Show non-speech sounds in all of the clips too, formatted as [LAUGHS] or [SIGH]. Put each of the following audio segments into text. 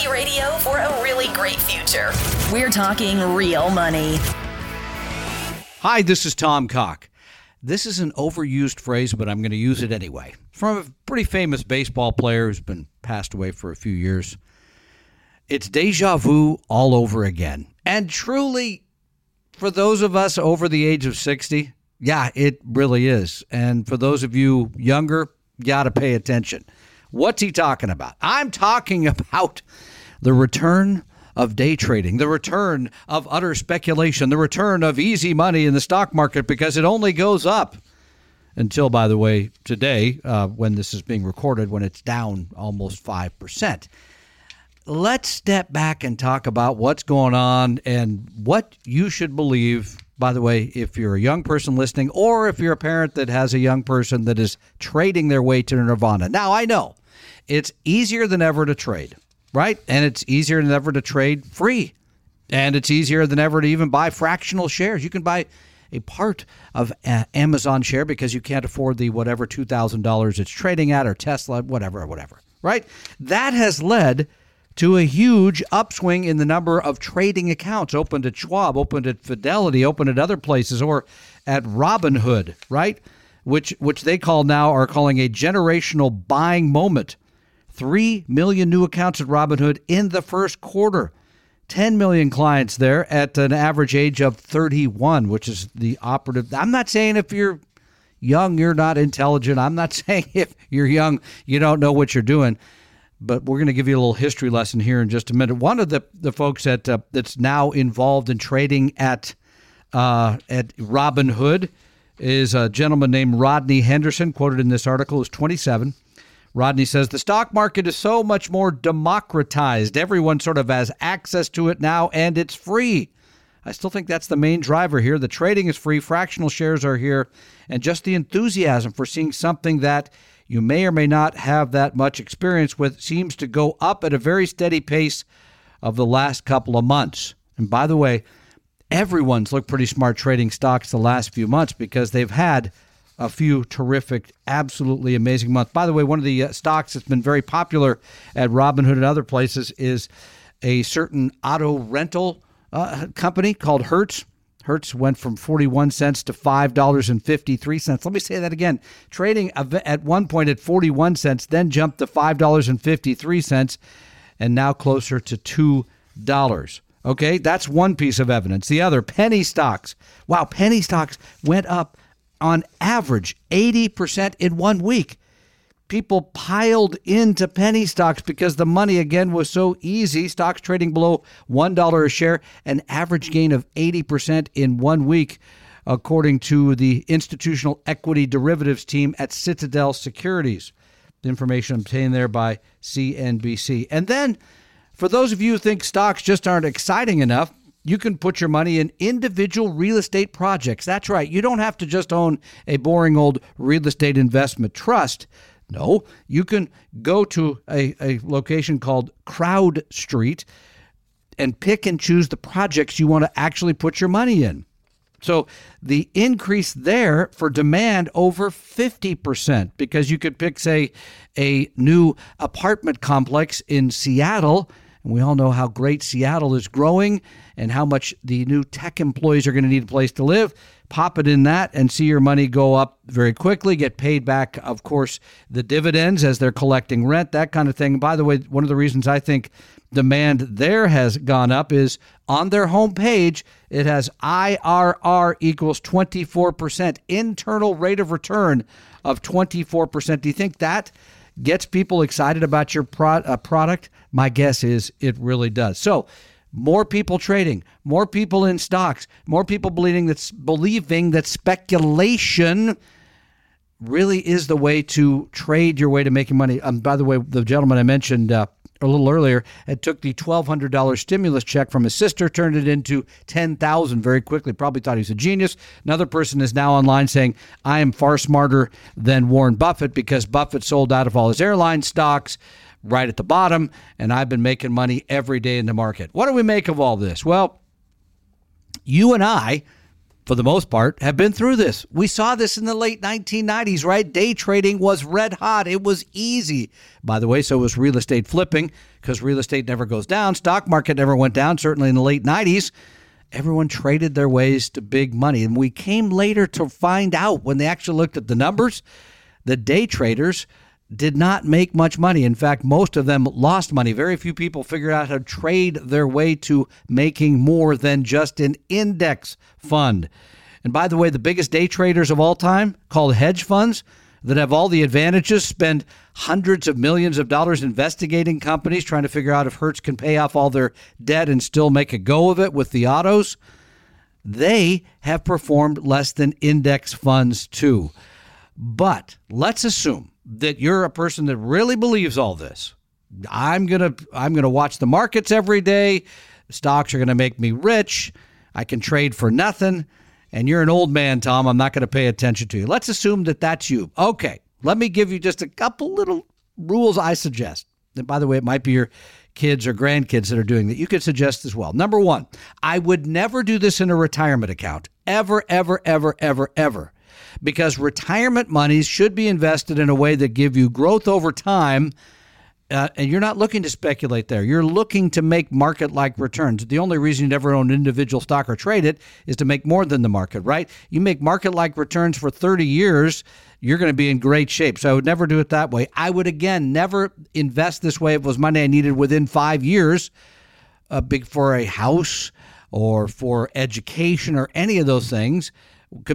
Reality radio for a really great future. We're talking real money. Hi, this is Tom Cock. This is an overused phrase, but I'm going to use it anyway. From a pretty famous baseball player who's been passed away for a few years. It's deja vu all over again. And truly, for those of us over the age of 60, yeah, it really is. And for those of you younger, got to pay attention. What's he talking about? I'm talking [LAUGHS] about the return of day trading, the return of utter speculation, the return of easy money in the stock market because it only goes up until, by the way, today, uh, when this is being recorded, when it's down almost 5%. Let's step back and talk about what's going on and what you should believe. By the way, if you're a young person listening, or if you're a parent that has a young person that is trading their way to nirvana. Now, I know it's easier than ever to trade, right? And it's easier than ever to trade free. And it's easier than ever to even buy fractional shares. You can buy a part of uh, Amazon share because you can't afford the whatever $2,000 it's trading at or Tesla, whatever, whatever, right? That has led to a huge upswing in the number of trading accounts opened at Schwab, opened at Fidelity, opened at other places, or at Robinhood, right? Which which they call now are calling a generational buying moment. 3 million new accounts at Robinhood in the first quarter. 10 million clients there at an average age of 31, which is the operative. I'm not saying if you're young, you're not intelligent. I'm not [LAUGHS] saying if you're young, you don't know what you're doing. But we're going to give you a little history lesson here in just a minute. One of the, the folks that uh, that's now involved in trading at uh, at Robinhood is a gentleman named Rodney Henderson, quoted in this article, is 27. Rodney says the stock market is so much more democratized. Everyone sort of has access to it now, and it's free. I still think that's the main driver here. The trading is free, fractional shares are here, and just the enthusiasm for seeing something that you may or may not have that much experience with seems to go up at a very steady pace of the last couple of months. And by the way, everyone's looked pretty smart trading stocks the last few months because they've had a few terrific, absolutely amazing months. By the way, one of the uh, stocks that's been very popular at Robinhood and other places is a certain auto rental uh, company called Hertz. Hertz went from 41 cents to $5.53. Let me say that again. Trading at one point at 41 cents, then jumped to $5.53, and now closer to $2. Okay, that's one piece of evidence. The other, penny stocks. Wow, penny stocks went up on average 80% in one week. People piled into penny stocks because the money again was so easy. Stocks trading below $1 a share, an average gain of 80% in one week, according to the institutional equity derivatives team at Citadel Securities. Information obtained there by CNBC. And then, for those of you who think stocks just aren't exciting enough, you can put your money in individual real estate projects. That's right. You don't have to just own a boring old real estate investment trust. No, you can go to a, a location called CrowdStreet and pick and choose the projects you want to actually put your money in. So the increase there for demand over 50% because you could pick, say, a new apartment complex in Seattle and we all know how great Seattle is growing and how much the new tech employees are going to need a place to live. Pop it in that and see your money go up very quickly, get paid back, of course, the dividends as they're collecting rent, that kind of thing. By the way, one of the reasons I think demand there has gone up is on their homepage, it has IRR equals 24%, internal rate of return of 24%. Do you think that gets people excited about your pro- uh, product? My guess is it really does. So, more people trading, more people in stocks, more people believing that believing that speculation really is the way to trade your way to making money. Um, by the way, the gentleman I mentioned uh, a little earlier had took the $1,200 stimulus check from his sister, turned it into 10000 very quickly. Probably thought he was a genius. Another person is now online saying, I am far smarter than Warren Buffett because Buffett sold out of all his airline stocks right at the bottom, and I've been making money every day in the market. What do we make of all this? Well, you and I for the most part, have been through this. We saw this in the late 1990s, right? Day trading was red hot. It was easy. By the way, so was real estate flipping because real estate never goes down. Stock market never went down, certainly in the late 90s. Everyone traded their ways to big money. And we came later to find out when they actually looked at the numbers the day traders did not make much money. In fact, most of them lost money. Very few people figured out how to trade their way to making more than just an index fund. And by the way, the biggest day traders of all time, called hedge funds, that have all the advantages, spend hundreds of millions of dollars investigating companies, trying to figure out if Hertz can pay off all their debt and still make a go of it with the autos. They have performed less than index funds too. But let's assume that you're a person that really believes all this. I'm going to I'm going to watch the markets every day. Stocks are going to make me rich. I can trade for nothing. And you're an old man, Tom. I'm not going to pay attention to you. Let's assume that that's you. Okay. Let me give you just a couple little rules I suggest. And by the way, it might be your kids or grandkids that are doing that. You could suggest as well. Number one, I would never do this in a retirement account. Ever, ever, ever, ever, ever because retirement monies should be invested in a way that give you growth over time. Uh, and you're not looking to speculate there. You're looking to make market like returns. The only reason you'd ever own individual stock or trade it is to make more than the market, right? You make market like returns for 30 years, you're going to be in great shape. So I would never do it that way. I would, again, never invest this way if it was money I needed within five years uh, big for a house or for education or any of those things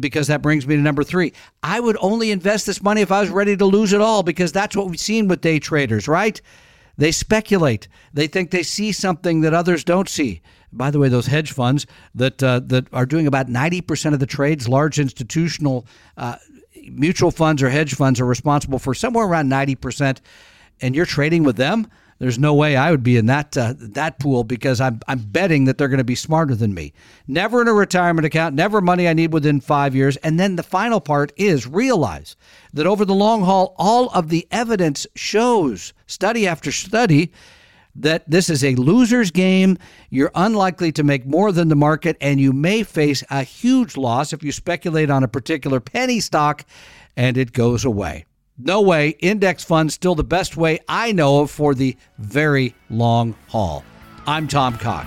because that brings me to number three. I would only invest this money if I was ready to lose it all because that's what we've seen with day traders, right? They speculate. They think they see something that others don't see. By the way, those hedge funds that uh, that are doing about ninety percent of the trades, large institutional uh, mutual funds or hedge funds are responsible for somewhere around ninety percent, and you're trading with them there's no way I would be in that uh, that pool because I'm I'm betting that they're going to be smarter than me. Never in a retirement account, never money I need within 5 years. And then the final part is realize that over the long haul all of the evidence shows study after study that this is a loser's game. You're unlikely to make more than the market, and you may face a huge loss if you speculate on a particular penny stock and it goes away. No way. Index funds still the best way I know of for the very long haul. I'm Tom Cock.